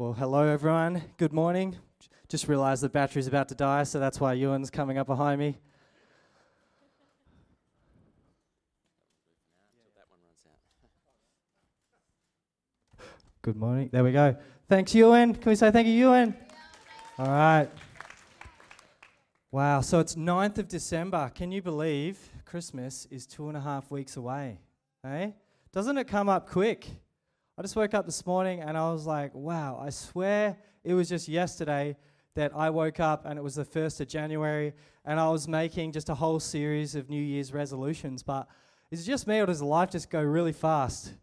Well, hello everyone. Good morning. Just realized the battery's about to die, so that's why Ewan's coming up behind me. Good morning. There we go. Thanks, Ewan. Can we say thank you, Ewan? All right. Wow, so it's 9th of December. Can you believe Christmas is two and a half weeks away? Hey? Doesn't it come up quick? I just woke up this morning and I was like, wow, I swear it was just yesterday that I woke up and it was the 1st of January and I was making just a whole series of New Year's resolutions. But is it just me or does life just go really fast?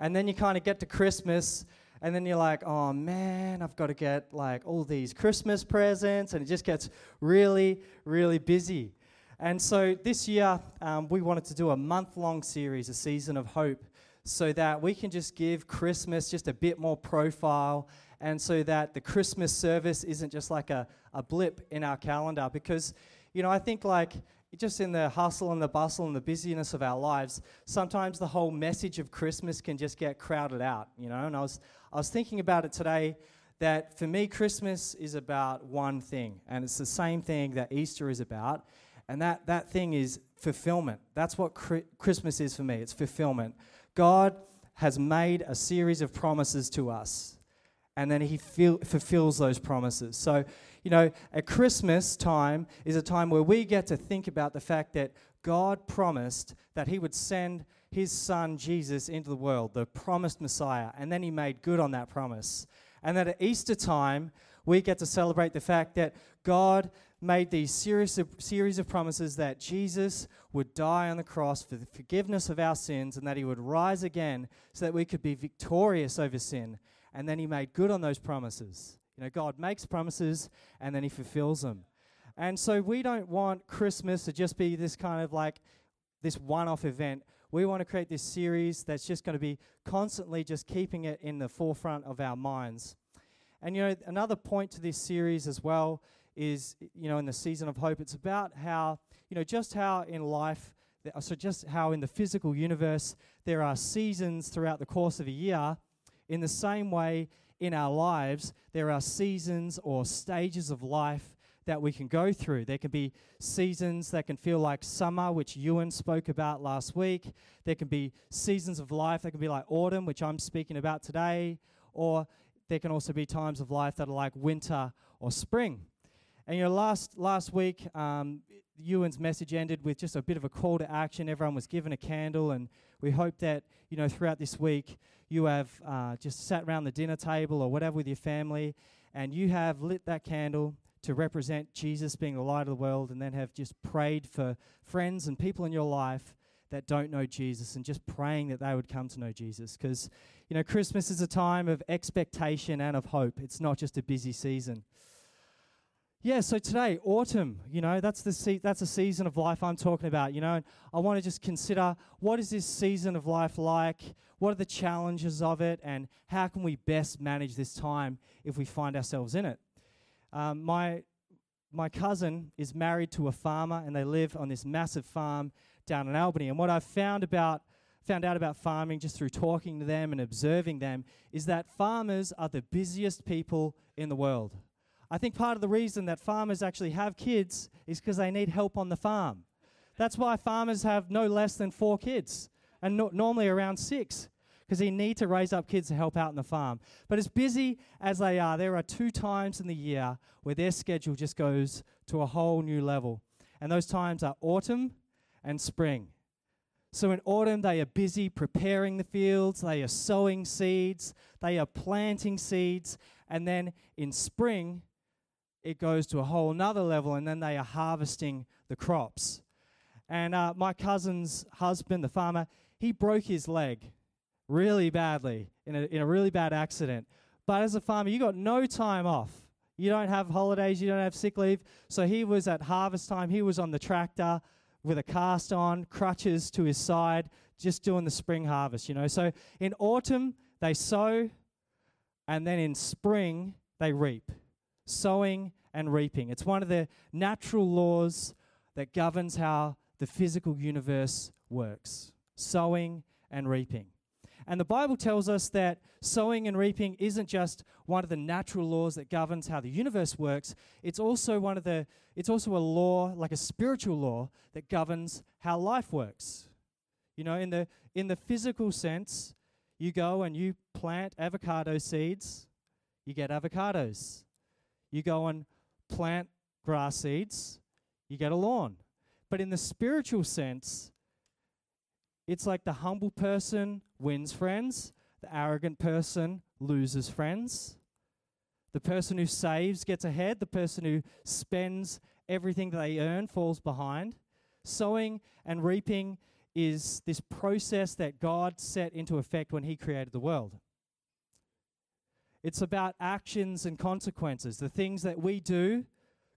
And then you kind of get to Christmas and then you're like, oh man, I've got to get like all these Christmas presents and it just gets really, really busy. And so this year, um, we wanted to do a month long series, a season of hope, so that we can just give Christmas just a bit more profile and so that the Christmas service isn't just like a, a blip in our calendar. Because, you know, I think like just in the hustle and the bustle and the busyness of our lives, sometimes the whole message of Christmas can just get crowded out, you know. And I was, I was thinking about it today that for me, Christmas is about one thing, and it's the same thing that Easter is about. And that, that thing is fulfillment. That's what cri- Christmas is for me it's fulfillment. God has made a series of promises to us, and then He feel, fulfills those promises. So, you know, at Christmas time is a time where we get to think about the fact that God promised that He would send His Son Jesus into the world, the promised Messiah, and then He made good on that promise. And that at Easter time, we get to celebrate the fact that God made these series of, series of promises that Jesus would die on the cross for the forgiveness of our sins and that he would rise again so that we could be victorious over sin. And then he made good on those promises. You know, God makes promises and then he fulfills them. And so we don't want Christmas to just be this kind of like this one off event. We want to create this series that's just going to be constantly just keeping it in the forefront of our minds. And you know, another point to this series as well is, you know, in the season of hope, it's about how, you know, just how in life, so just how in the physical universe there are seasons throughout the course of a year. In the same way, in our lives, there are seasons or stages of life that we can go through. There can be seasons that can feel like summer, which Ewan spoke about last week. There can be seasons of life that can be like autumn, which I'm speaking about today. Or there can also be times of life that are like winter or spring. And you know, last last week, um, Ewan's message ended with just a bit of a call to action. Everyone was given a candle, and we hope that you know throughout this week you have uh, just sat around the dinner table or whatever with your family, and you have lit that candle to represent Jesus being the light of the world, and then have just prayed for friends and people in your life that don't know Jesus, and just praying that they would come to know Jesus. Because you know, Christmas is a time of expectation and of hope. It's not just a busy season. Yeah, so today, autumn, you know, that's the se- that's a season of life I'm talking about, you know. And I want to just consider what is this season of life like? What are the challenges of it and how can we best manage this time if we find ourselves in it? Um, my my cousin is married to a farmer and they live on this massive farm down in Albany. And what I've found about found out about farming just through talking to them and observing them is that farmers are the busiest people in the world. I think part of the reason that farmers actually have kids is because they need help on the farm. That's why farmers have no less than four kids, and no, normally around six, because they need to raise up kids to help out on the farm. But as busy as they are, there are two times in the year where their schedule just goes to a whole new level. And those times are autumn and spring. So in autumn, they are busy preparing the fields, they are sowing seeds, they are planting seeds, and then in spring, it goes to a whole nother level, and then they are harvesting the crops. And uh, my cousin's husband, the farmer, he broke his leg really badly in a, in a really bad accident. But as a farmer, you got no time off. You don't have holidays, you don't have sick leave. So he was at harvest time, he was on the tractor with a cast on, crutches to his side, just doing the spring harvest, you know. So in autumn, they sow, and then in spring, they reap sowing and reaping. It's one of the natural laws that governs how the physical universe works sowing and reaping. And the Bible tells us that sowing and reaping isn't just one of the natural laws that governs how the universe works. It's also one of the it's also a law, like a spiritual law that governs how life works. You know, in the in the physical sense, you go and you plant avocado seeds, you get avocados. You go and plant grass seeds, you get a lawn. But in the spiritual sense, it's like the humble person wins friends, the arrogant person loses friends. The person who saves gets ahead, the person who spends everything they earn falls behind. Sowing and reaping is this process that God set into effect when He created the world. It's about actions and consequences. The things that we do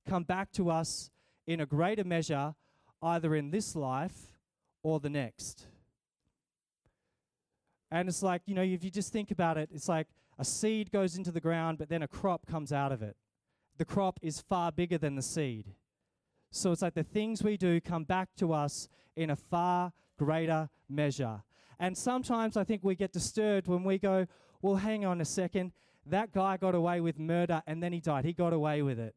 come back to us in a greater measure, either in this life or the next. And it's like, you know, if you just think about it, it's like a seed goes into the ground, but then a crop comes out of it. The crop is far bigger than the seed. So it's like the things we do come back to us in a far greater measure. And sometimes I think we get disturbed when we go, well, hang on a second. That guy got away with murder and then he died. He got away with it.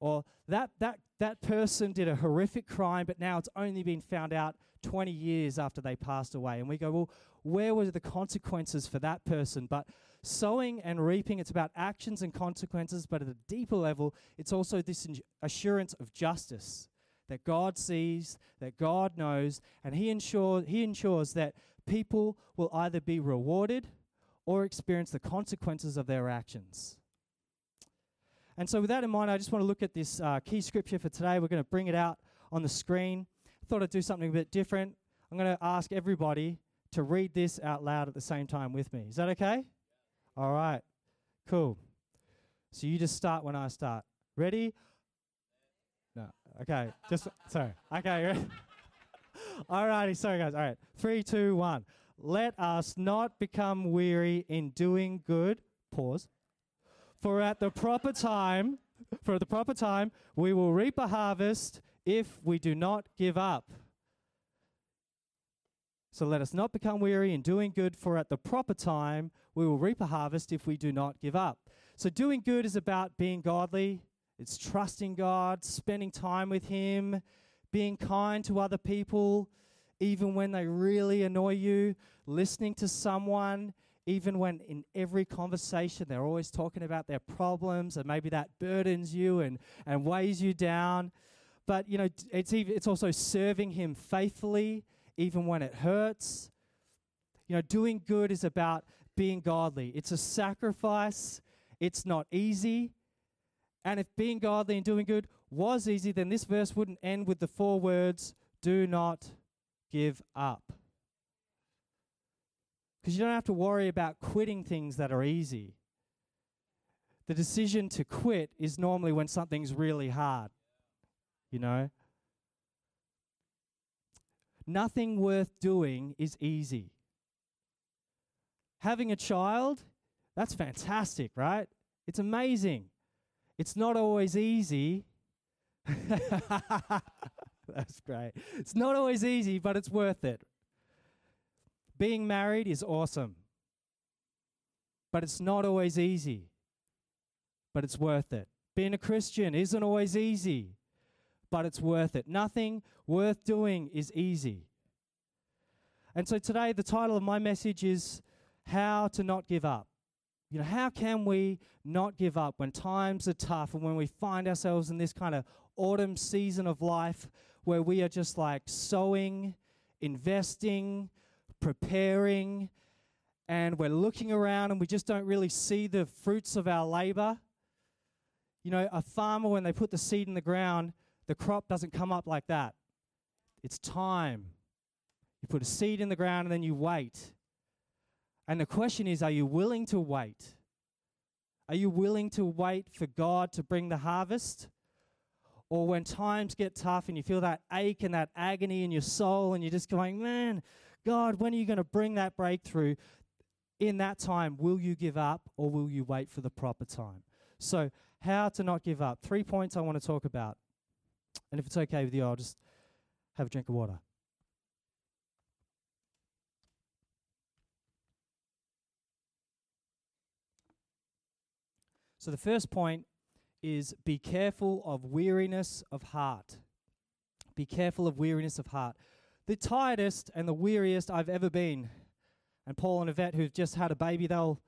Or that, that, that person did a horrific crime, but now it's only been found out 20 years after they passed away. And we go, well, where were the consequences for that person? But sowing and reaping, it's about actions and consequences, but at a deeper level, it's also this assurance of justice that God sees, that God knows, and He, ensure, he ensures that people will either be rewarded or experience the consequences of their actions. And so, with that in mind, I just want to look at this uh, key scripture for today. We're going to bring it out on the screen. I thought I'd do something a bit different. I'm going to ask everybody to read this out loud at the same time with me. Is that okay? All right. Cool. So you just start when I start. Ready? No. Okay. just sorry. Okay. All righty. Sorry, guys. All right. Three, two, one. Let us not become weary in doing good. Pause. For at the proper time, for the proper time, we will reap a harvest if we do not give up. So let us not become weary in doing good, for at the proper time we will reap a harvest if we do not give up. So doing good is about being godly, it's trusting God, spending time with Him, being kind to other people, even when they really annoy you, listening to someone, even when in every conversation they're always talking about their problems and maybe that burdens you and, and weighs you down. But, you know, it's, even, it's also serving Him faithfully even when it hurts. You know, doing good is about being godly. It's a sacrifice, it's not easy. And if being godly and doing good was easy, then this verse wouldn't end with the four words, do not give up. Because you don't have to worry about quitting things that are easy. The decision to quit is normally when something's really hard, you know? Nothing worth doing is easy. Having a child, that's fantastic, right? It's amazing. It's not always easy. that's great. It's not always easy, but it's worth it. Being married is awesome, but it's not always easy, but it's worth it. Being a Christian isn't always easy, but it's worth it. Nothing worth doing is easy. And so today, the title of my message is How to Not Give Up. You know, how can we not give up when times are tough and when we find ourselves in this kind of autumn season of life where we are just like sowing, investing, preparing, and we're looking around and we just don't really see the fruits of our labor? You know, a farmer, when they put the seed in the ground, the crop doesn't come up like that. It's time. You put a seed in the ground and then you wait. And the question is are you willing to wait? Are you willing to wait for God to bring the harvest? or when times get tough and you feel that ache and that agony in your soul and you're just going, man, God, when are you going to bring that breakthrough? In that time, will you give up or will you wait for the proper time? So, how to not give up. Three points I want to talk about. And if it's okay with you, I'll just have a drink of water. So, the first point is be careful of weariness of heart. Be careful of weariness of heart. The tiredest and the weariest I've ever been, and Paul and Yvette, who've just had a baby, they'll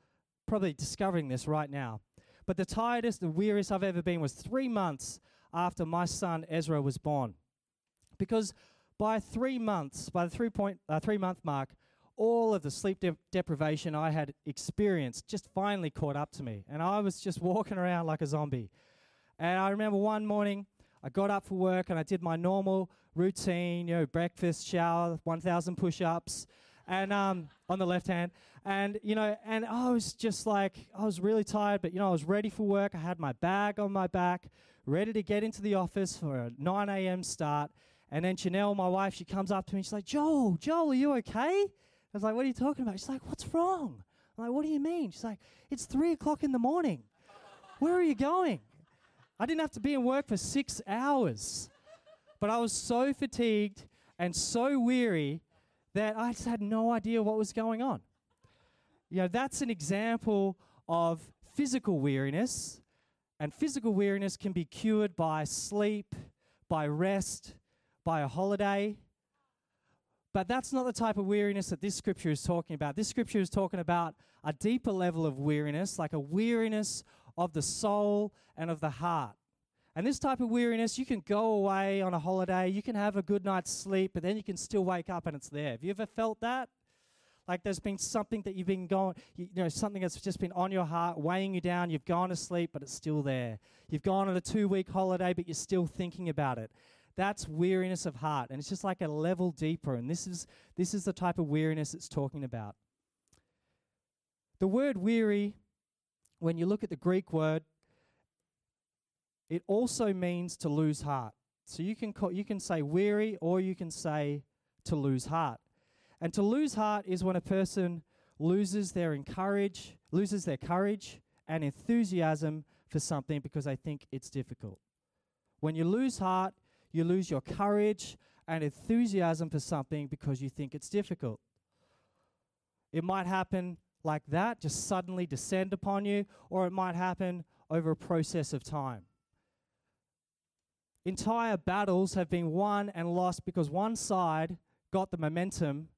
probably discovering this right now. But the tiredest, the weariest I've ever been was three months after my son Ezra was born. Because by three months, by the three, point, uh, three month mark, all of the sleep de- deprivation I had experienced just finally caught up to me. And I was just walking around like a zombie. And I remember one morning, I got up for work and I did my normal routine, you know, breakfast, shower, 1,000 push ups, and um, on the left hand. And, you know, and I was just like, I was really tired, but, you know, I was ready for work. I had my bag on my back, ready to get into the office for a 9 a.m. start. And then Chanel, my wife, she comes up to me. She's like, Joel, Joel, are you okay? I was like, what are you talking about? She's like, what's wrong? I'm like, what do you mean? She's like, it's three o'clock in the morning. Where are you going? I didn't have to be in work for six hours. But I was so fatigued and so weary that I just had no idea what was going on. You know, that's an example of physical weariness. And physical weariness can be cured by sleep, by rest, by a holiday. But that's not the type of weariness that this scripture is talking about. This scripture is talking about a deeper level of weariness, like a weariness of the soul and of the heart. And this type of weariness, you can go away on a holiday, you can have a good night's sleep, but then you can still wake up and it's there. Have you ever felt that? Like there's been something that you've been going, you, know, something that's just been on your heart, weighing you down. You've gone to sleep, but it's still there. You've gone on a two week holiday, but you're still thinking about it. That's weariness of heart. And it's just like a level deeper. And this is, this is the type of weariness it's talking about. The word weary, when you look at the Greek word, it also means to lose heart. So you can, call, you can say weary or you can say to lose heart. And to lose heart is when a person loses their encourage, loses their courage and enthusiasm for something because they think it's difficult. When you lose heart, you lose your courage and enthusiasm for something because you think it's difficult. It might happen like that, just suddenly descend upon you, or it might happen over a process of time. Entire battles have been won and lost because one side got the momentum,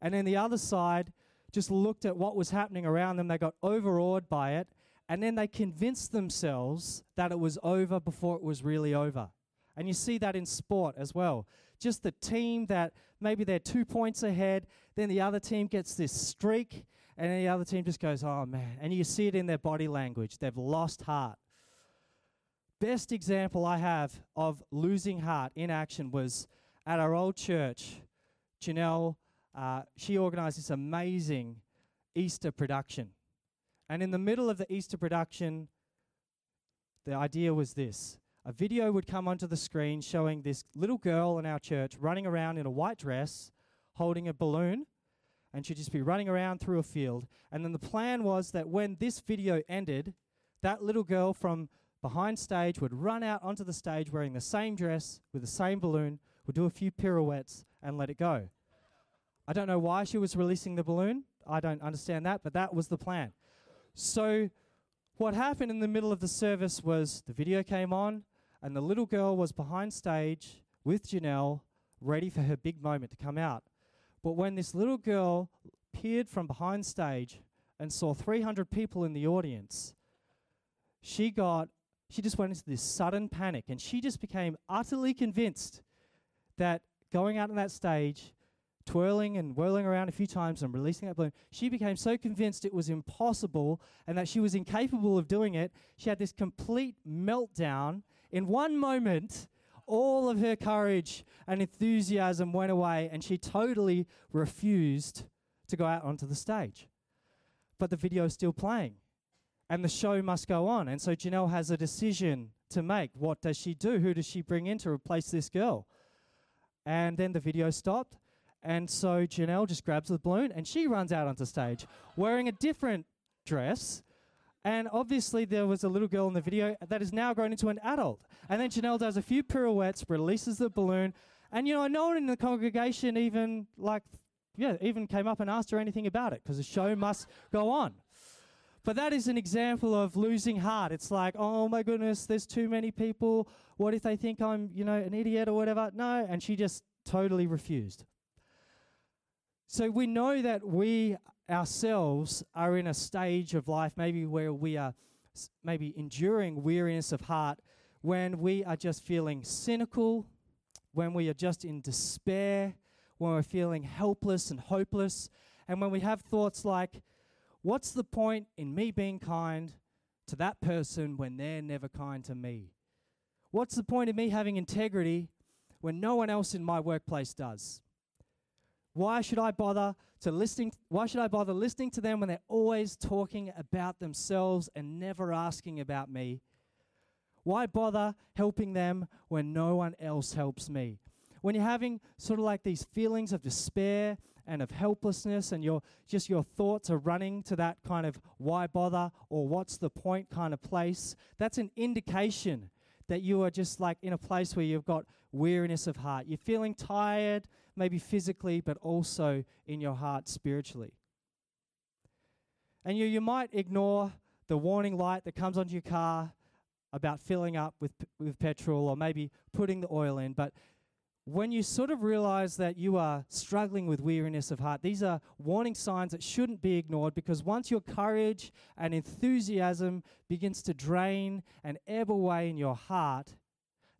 and then the other side just looked at what was happening around them. They got overawed by it, and then they convinced themselves that it was over before it was really over. And you see that in sport as well. Just the team that maybe they're two points ahead, then the other team gets this streak, and then the other team just goes, oh man. And you see it in their body language. They've lost heart. Best example I have of losing heart in action was at our old church. Janelle, uh, she organized this amazing Easter production. And in the middle of the Easter production, the idea was this a video would come onto the screen showing this little girl in our church running around in a white dress holding a balloon and she'd just be running around through a field. And then the plan was that when this video ended that little girl from behind stage would run out onto the stage wearing the same dress with the same balloon would do a few pirouettes and let it go. I don't know why she was releasing the balloon. I don't understand that but that was the plan. So what happened in the middle of the service was the video came on and the little girl was behind stage with Janelle, ready for her big moment to come out. But when this little girl peered from behind stage and saw 300 people in the audience, she got, she just went into this sudden panic and she just became utterly convinced that going out on that stage, twirling and whirling around a few times and releasing that balloon, she became so convinced it was impossible and that she was incapable of doing it. She had this complete meltdown in one moment, all of her courage and enthusiasm went away, and she totally refused to go out onto the stage. But the video is still playing, and the show must go on. And so Janelle has a decision to make. What does she do? Who does she bring in to replace this girl? And then the video stopped, and so Janelle just grabs the balloon and she runs out onto stage wearing a different dress and obviously, there was a little girl in the video that is now grown into an adult. And then Janelle does a few pirouettes, releases the balloon. And, you know, no one in the congregation even, like, yeah, even came up and asked her anything about it because the show must go on. But that is an example of losing heart. It's like, oh my goodness, there's too many people. What if they think I'm, you know, an idiot or whatever? No. And she just totally refused. So we know that we ourselves are in a stage of life maybe where we are maybe enduring weariness of heart when we are just feeling cynical, when we are just in despair, when we're feeling helpless and hopeless, and when we have thoughts like, what's the point in me being kind to that person when they're never kind to me? What's the point of me having integrity when no one else in my workplace does? Why should I bother to listening why should I bother listening to them when they're always talking about themselves and never asking about me? Why bother helping them when no one else helps me? When you're having sort of like these feelings of despair and of helplessness and your just your thoughts are running to that kind of why bother or what's the point kind of place, that's an indication that you are just like in a place where you've got weariness of heart. You're feeling tired, maybe physically, but also in your heart spiritually. And you, you might ignore the warning light that comes onto your car about filling up with, with petrol or maybe putting the oil in, but when you sort of realize that you are struggling with weariness of heart, these are warning signs that shouldn't be ignored because once your courage and enthusiasm begins to drain and ebb away in your heart,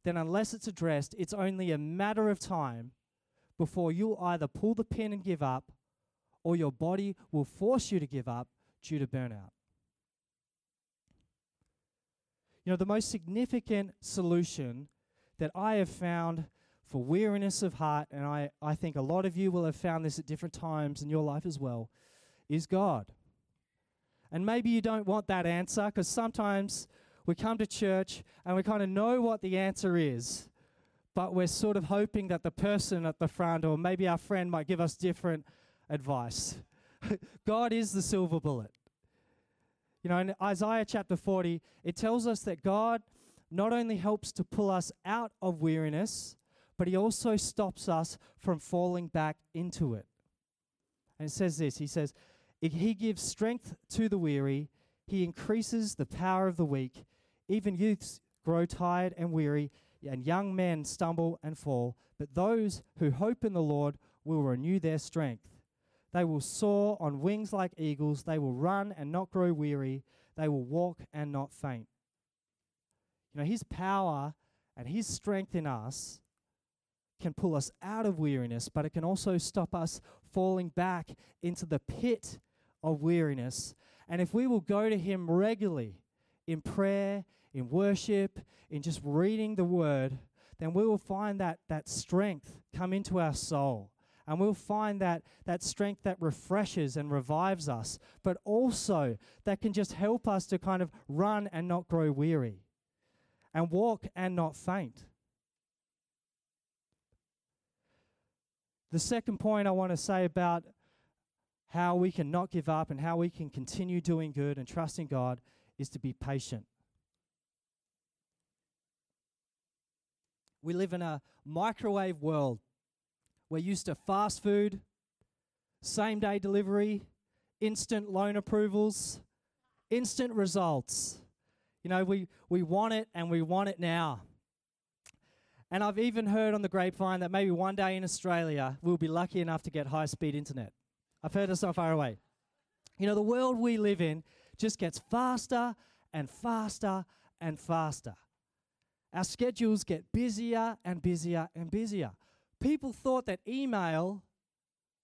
then unless it's addressed, it's only a matter of time before you'll either pull the pin and give up or your body will force you to give up due to burnout. You know, the most significant solution that I have found for weariness of heart, and I, I think a lot of you will have found this at different times in your life as well, is God. And maybe you don't want that answer because sometimes we come to church and we kind of know what the answer is, but we're sort of hoping that the person at the front or maybe our friend might give us different advice. God is the silver bullet. You know, in Isaiah chapter 40, it tells us that God not only helps to pull us out of weariness, but he also stops us from falling back into it. And it says this He says, He gives strength to the weary, He increases the power of the weak. Even youths grow tired and weary, and young men stumble and fall. But those who hope in the Lord will renew their strength. They will soar on wings like eagles. They will run and not grow weary. They will walk and not faint. You know, His power and His strength in us can pull us out of weariness, but it can also stop us falling back into the pit of weariness. And if we will go to Him regularly in prayer, in worship, in just reading the Word, then we will find that, that strength come into our soul. And we'll find that, that strength that refreshes and revives us, but also that can just help us to kind of run and not grow weary, and walk and not faint. The second point I want to say about how we can not give up and how we can continue doing good and trusting God is to be patient. We live in a microwave world. We're used to fast food, same day delivery, instant loan approvals, instant results. You know, we, we want it and we want it now. And I've even heard on the grapevine that maybe one day in Australia we'll be lucky enough to get high speed internet. I've heard it's not far away. You know, the world we live in just gets faster and faster and faster. Our schedules get busier and busier and busier. People thought that email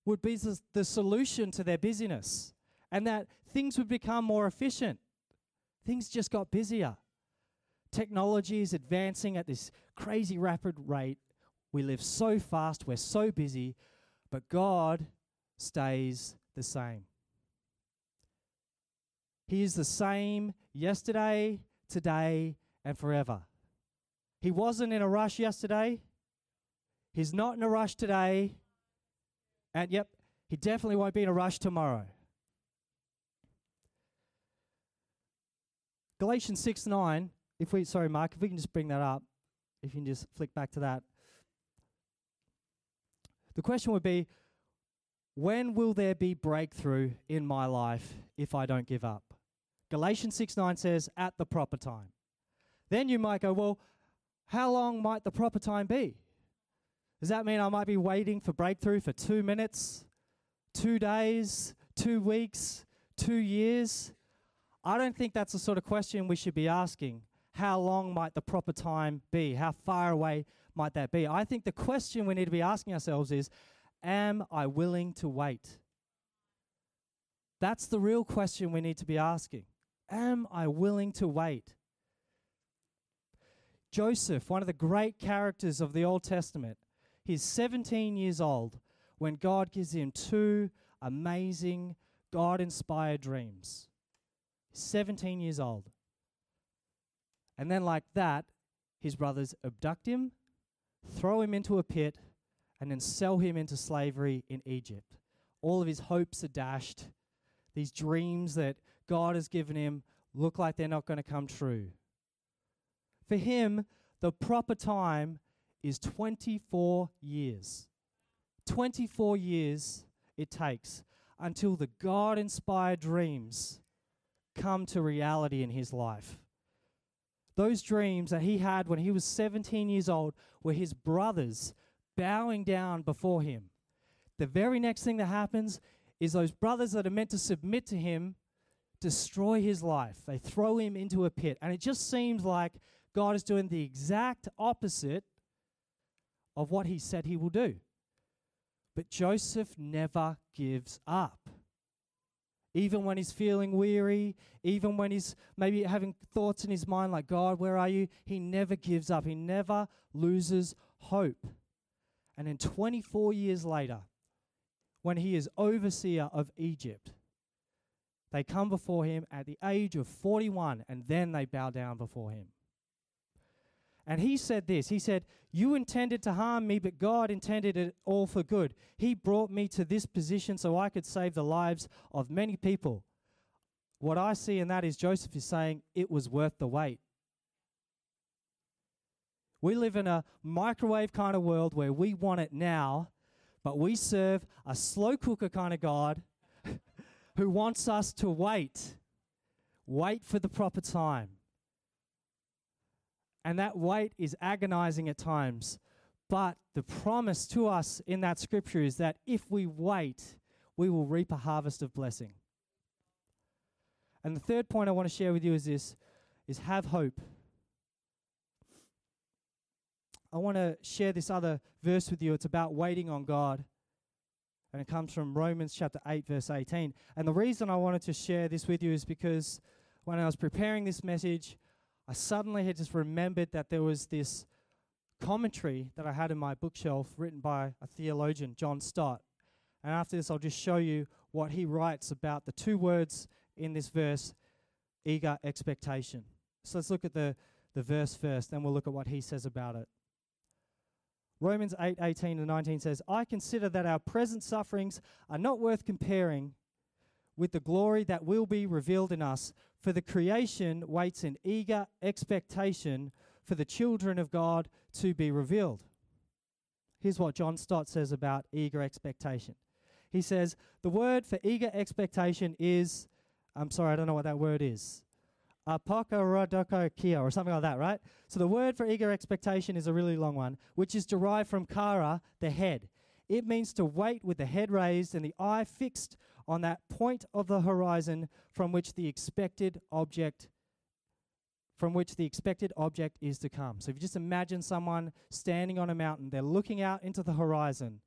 would be the solution to their busyness and that things would become more efficient. Things just got busier. Technology is advancing at this crazy rapid rate. We live so fast, we're so busy, but God stays the same. He is the same yesterday, today, and forever. He wasn't in a rush yesterday. He's not in a rush today. And yep, he definitely won't be in a rush tomorrow. Galatians 6 9 if we, sorry, Mark, if we can just bring that up, if you can just flick back to that. The question would be when will there be breakthrough in my life if I don't give up? Galatians 6 9 says, at the proper time. Then you might go, well, how long might the proper time be? Does that mean I might be waiting for breakthrough for two minutes, two days, two weeks, two years? I don't think that's the sort of question we should be asking. How long might the proper time be? How far away might that be? I think the question we need to be asking ourselves is Am I willing to wait? That's the real question we need to be asking. Am I willing to wait? Joseph, one of the great characters of the Old Testament, he's 17 years old when God gives him two amazing, God inspired dreams. 17 years old. And then, like that, his brothers abduct him, throw him into a pit, and then sell him into slavery in Egypt. All of his hopes are dashed. These dreams that God has given him look like they're not going to come true. For him, the proper time is 24 years. 24 years it takes until the God inspired dreams come to reality in his life. Those dreams that he had when he was 17 years old were his brothers bowing down before him. The very next thing that happens is those brothers that are meant to submit to him destroy his life. They throw him into a pit. And it just seems like God is doing the exact opposite of what he said he will do. But Joseph never gives up. Even when he's feeling weary, even when he's maybe having thoughts in his mind like, God, where are you? He never gives up. He never loses hope. And then 24 years later, when he is overseer of Egypt, they come before him at the age of 41 and then they bow down before him. And he said this He said, You intended to harm me, but God intended it all for good. He brought me to this position so I could save the lives of many people. What I see in that is Joseph is saying, It was worth the wait. We live in a microwave kind of world where we want it now, but we serve a slow cooker kind of God who wants us to wait. Wait for the proper time. And that wait is agonizing at times. But the promise to us in that scripture is that if we wait, we will reap a harvest of blessing. And the third point I want to share with you is this is have hope. I want to share this other verse with you. It's about waiting on God. And it comes from Romans chapter 8, verse 18. And the reason I wanted to share this with you is because when I was preparing this message, I suddenly had just remembered that there was this commentary that I had in my bookshelf written by a theologian, John Stott. And after this, I'll just show you what he writes about the two words in this verse eager expectation. So let's look at the, the verse first, then we'll look at what he says about it. Romans 8 18 and 19 says, I consider that our present sufferings are not worth comparing with the glory that will be revealed in us. For the creation waits in eager expectation for the children of God to be revealed. Here's what John Stott says about eager expectation. He says, The word for eager expectation is, I'm sorry, I don't know what that word is apokaradokokia or something like that, right? So the word for eager expectation is a really long one, which is derived from kara, the head. It means to wait with the head raised and the eye fixed on that point of the horizon from which the expected object from which the expected object is to come. So if you just imagine someone standing on a mountain, they're looking out into the horizon.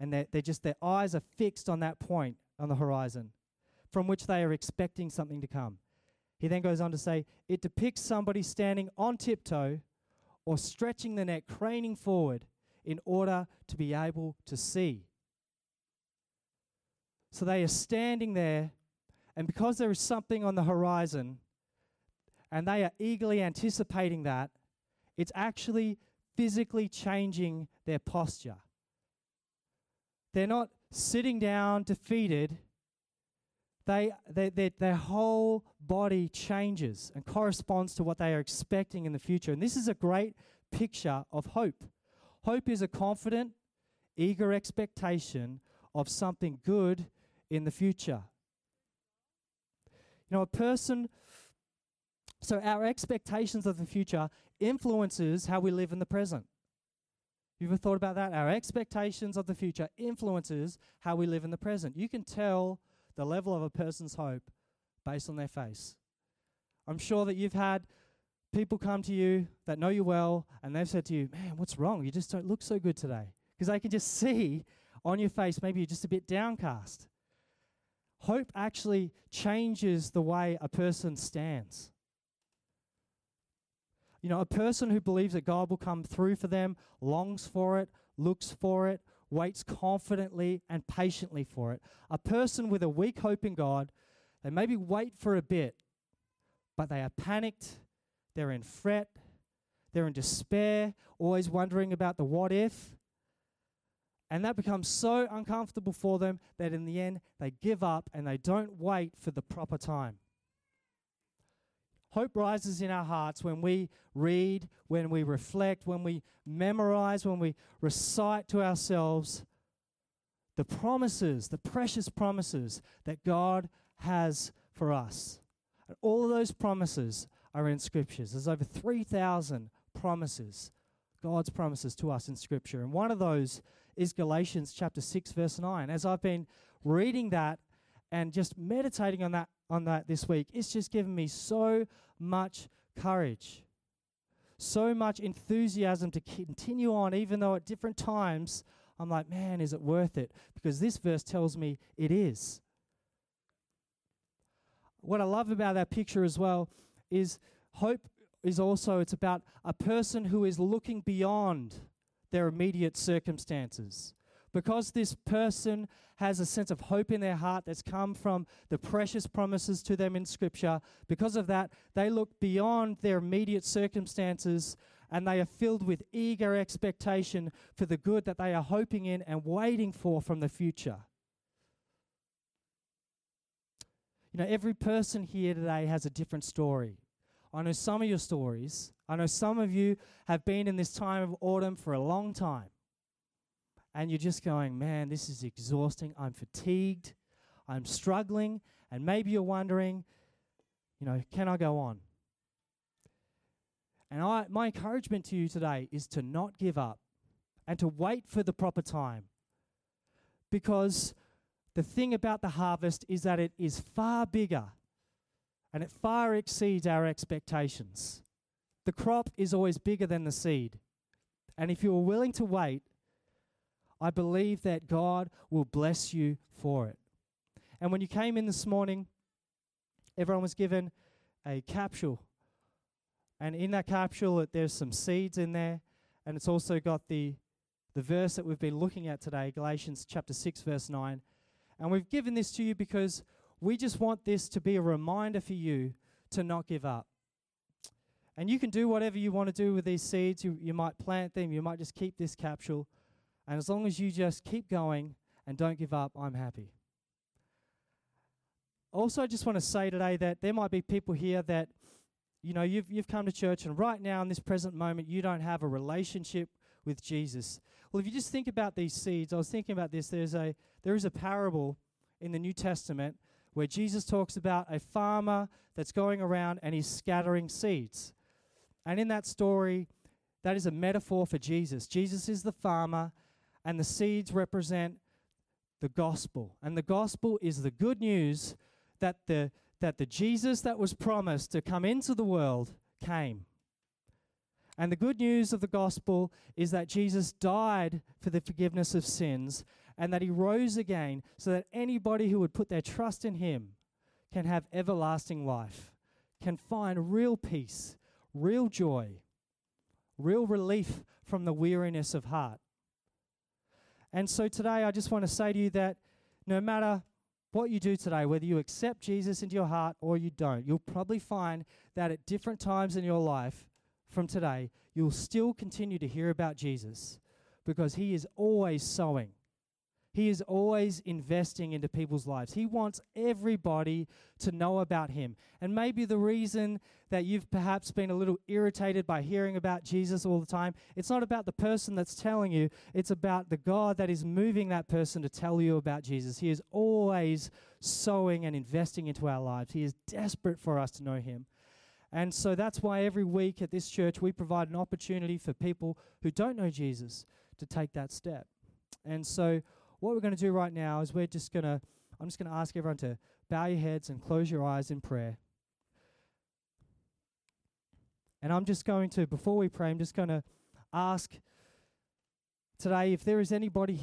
And they're, they're just their eyes are fixed on that point on the horizon from which they are expecting something to come. He then goes on to say, it depicts somebody standing on tiptoe or stretching the neck, craning forward in order to be able to see. So they are standing there, and because there is something on the horizon, and they are eagerly anticipating that, it's actually physically changing their posture. They're not sitting down defeated they, they, they, their whole body changes and corresponds to what they are expecting in the future. And this is a great picture of hope. Hope is a confident, eager expectation of something good in the future. You know, a person, so our expectations of the future influences how we live in the present. You ever thought about that? Our expectations of the future influences how we live in the present. You can tell the level of a person's hope based on their face. I'm sure that you've had people come to you that know you well and they've said to you, Man, what's wrong? You just don't look so good today. Because they can just see on your face, maybe you're just a bit downcast. Hope actually changes the way a person stands. You know, a person who believes that God will come through for them, longs for it, looks for it, waits confidently and patiently for it. A person with a weak hope in God, they maybe wait for a bit, but they are panicked, they're in fret, they're in despair, always wondering about the what if. And that becomes so uncomfortable for them that in the end they give up and they don't wait for the proper time. Hope rises in our hearts when we read, when we reflect, when we memorize, when we recite to ourselves the promises, the precious promises that God has for us. And all of those promises are in scriptures. There's over 3,000 promises, God's promises to us in scripture. And one of those is Galatians chapter 6 verse 9. As I've been reading that and just meditating on that on that this week, it's just given me so much courage, so much enthusiasm to continue on, even though at different times I'm like, man, is it worth it? Because this verse tells me it is. What I love about that picture as well is hope is also it's about a person who is looking beyond their immediate circumstances because this person has a sense of hope in their heart that's come from the precious promises to them in Scripture, because of that, they look beyond their immediate circumstances and they are filled with eager expectation for the good that they are hoping in and waiting for from the future. You know, every person here today has a different story. I know some of your stories. I know some of you have been in this time of autumn for a long time and you're just going, man, this is exhausting. I'm fatigued. I'm struggling. And maybe you're wondering, you know, can I go on? And I, my encouragement to you today is to not give up and to wait for the proper time. Because the thing about the harvest is that it is far bigger and it far exceeds our expectations. The crop is always bigger than the seed. And if you are willing to wait, I believe that God will bless you for it. And when you came in this morning, everyone was given a capsule. And in that capsule, there's some seeds in there. And it's also got the, the verse that we've been looking at today, Galatians chapter 6, verse 9. And we've given this to you because we just want this to be a reminder for you to not give up. And you can do whatever you want to do with these seeds. You, you might plant them, you might just keep this capsule. And as long as you just keep going and don't give up, I'm happy. Also, I just want to say today that there might be people here that, you know, you've, you've come to church and right now in this present moment, you don't have a relationship with Jesus. Well, if you just think about these seeds, I was thinking about this. There's a, there is a parable in the New Testament where Jesus talks about a farmer that's going around and he's scattering seeds. And in that story, that is a metaphor for Jesus. Jesus is the farmer and the seeds represent the gospel. And the gospel is the good news that the, that the Jesus that was promised to come into the world came. And the good news of the gospel is that Jesus died for the forgiveness of sins and that he rose again so that anybody who would put their trust in him can have everlasting life, can find real peace, real joy, real relief from the weariness of heart. And so today, I just want to say to you that no matter what you do today, whether you accept Jesus into your heart or you don't, you'll probably find that at different times in your life from today, you'll still continue to hear about Jesus because he is always sowing. He is always investing into people's lives. He wants everybody to know about Him. And maybe the reason that you've perhaps been a little irritated by hearing about Jesus all the time, it's not about the person that's telling you, it's about the God that is moving that person to tell you about Jesus. He is always sowing and investing into our lives. He is desperate for us to know Him. And so that's why every week at this church we provide an opportunity for people who don't know Jesus to take that step. And so what we're going to do right now is we're just going to, I'm just going to ask everyone to bow your heads and close your eyes in prayer. And I'm just going to, before we pray, I'm just going to ask today if there is anybody here.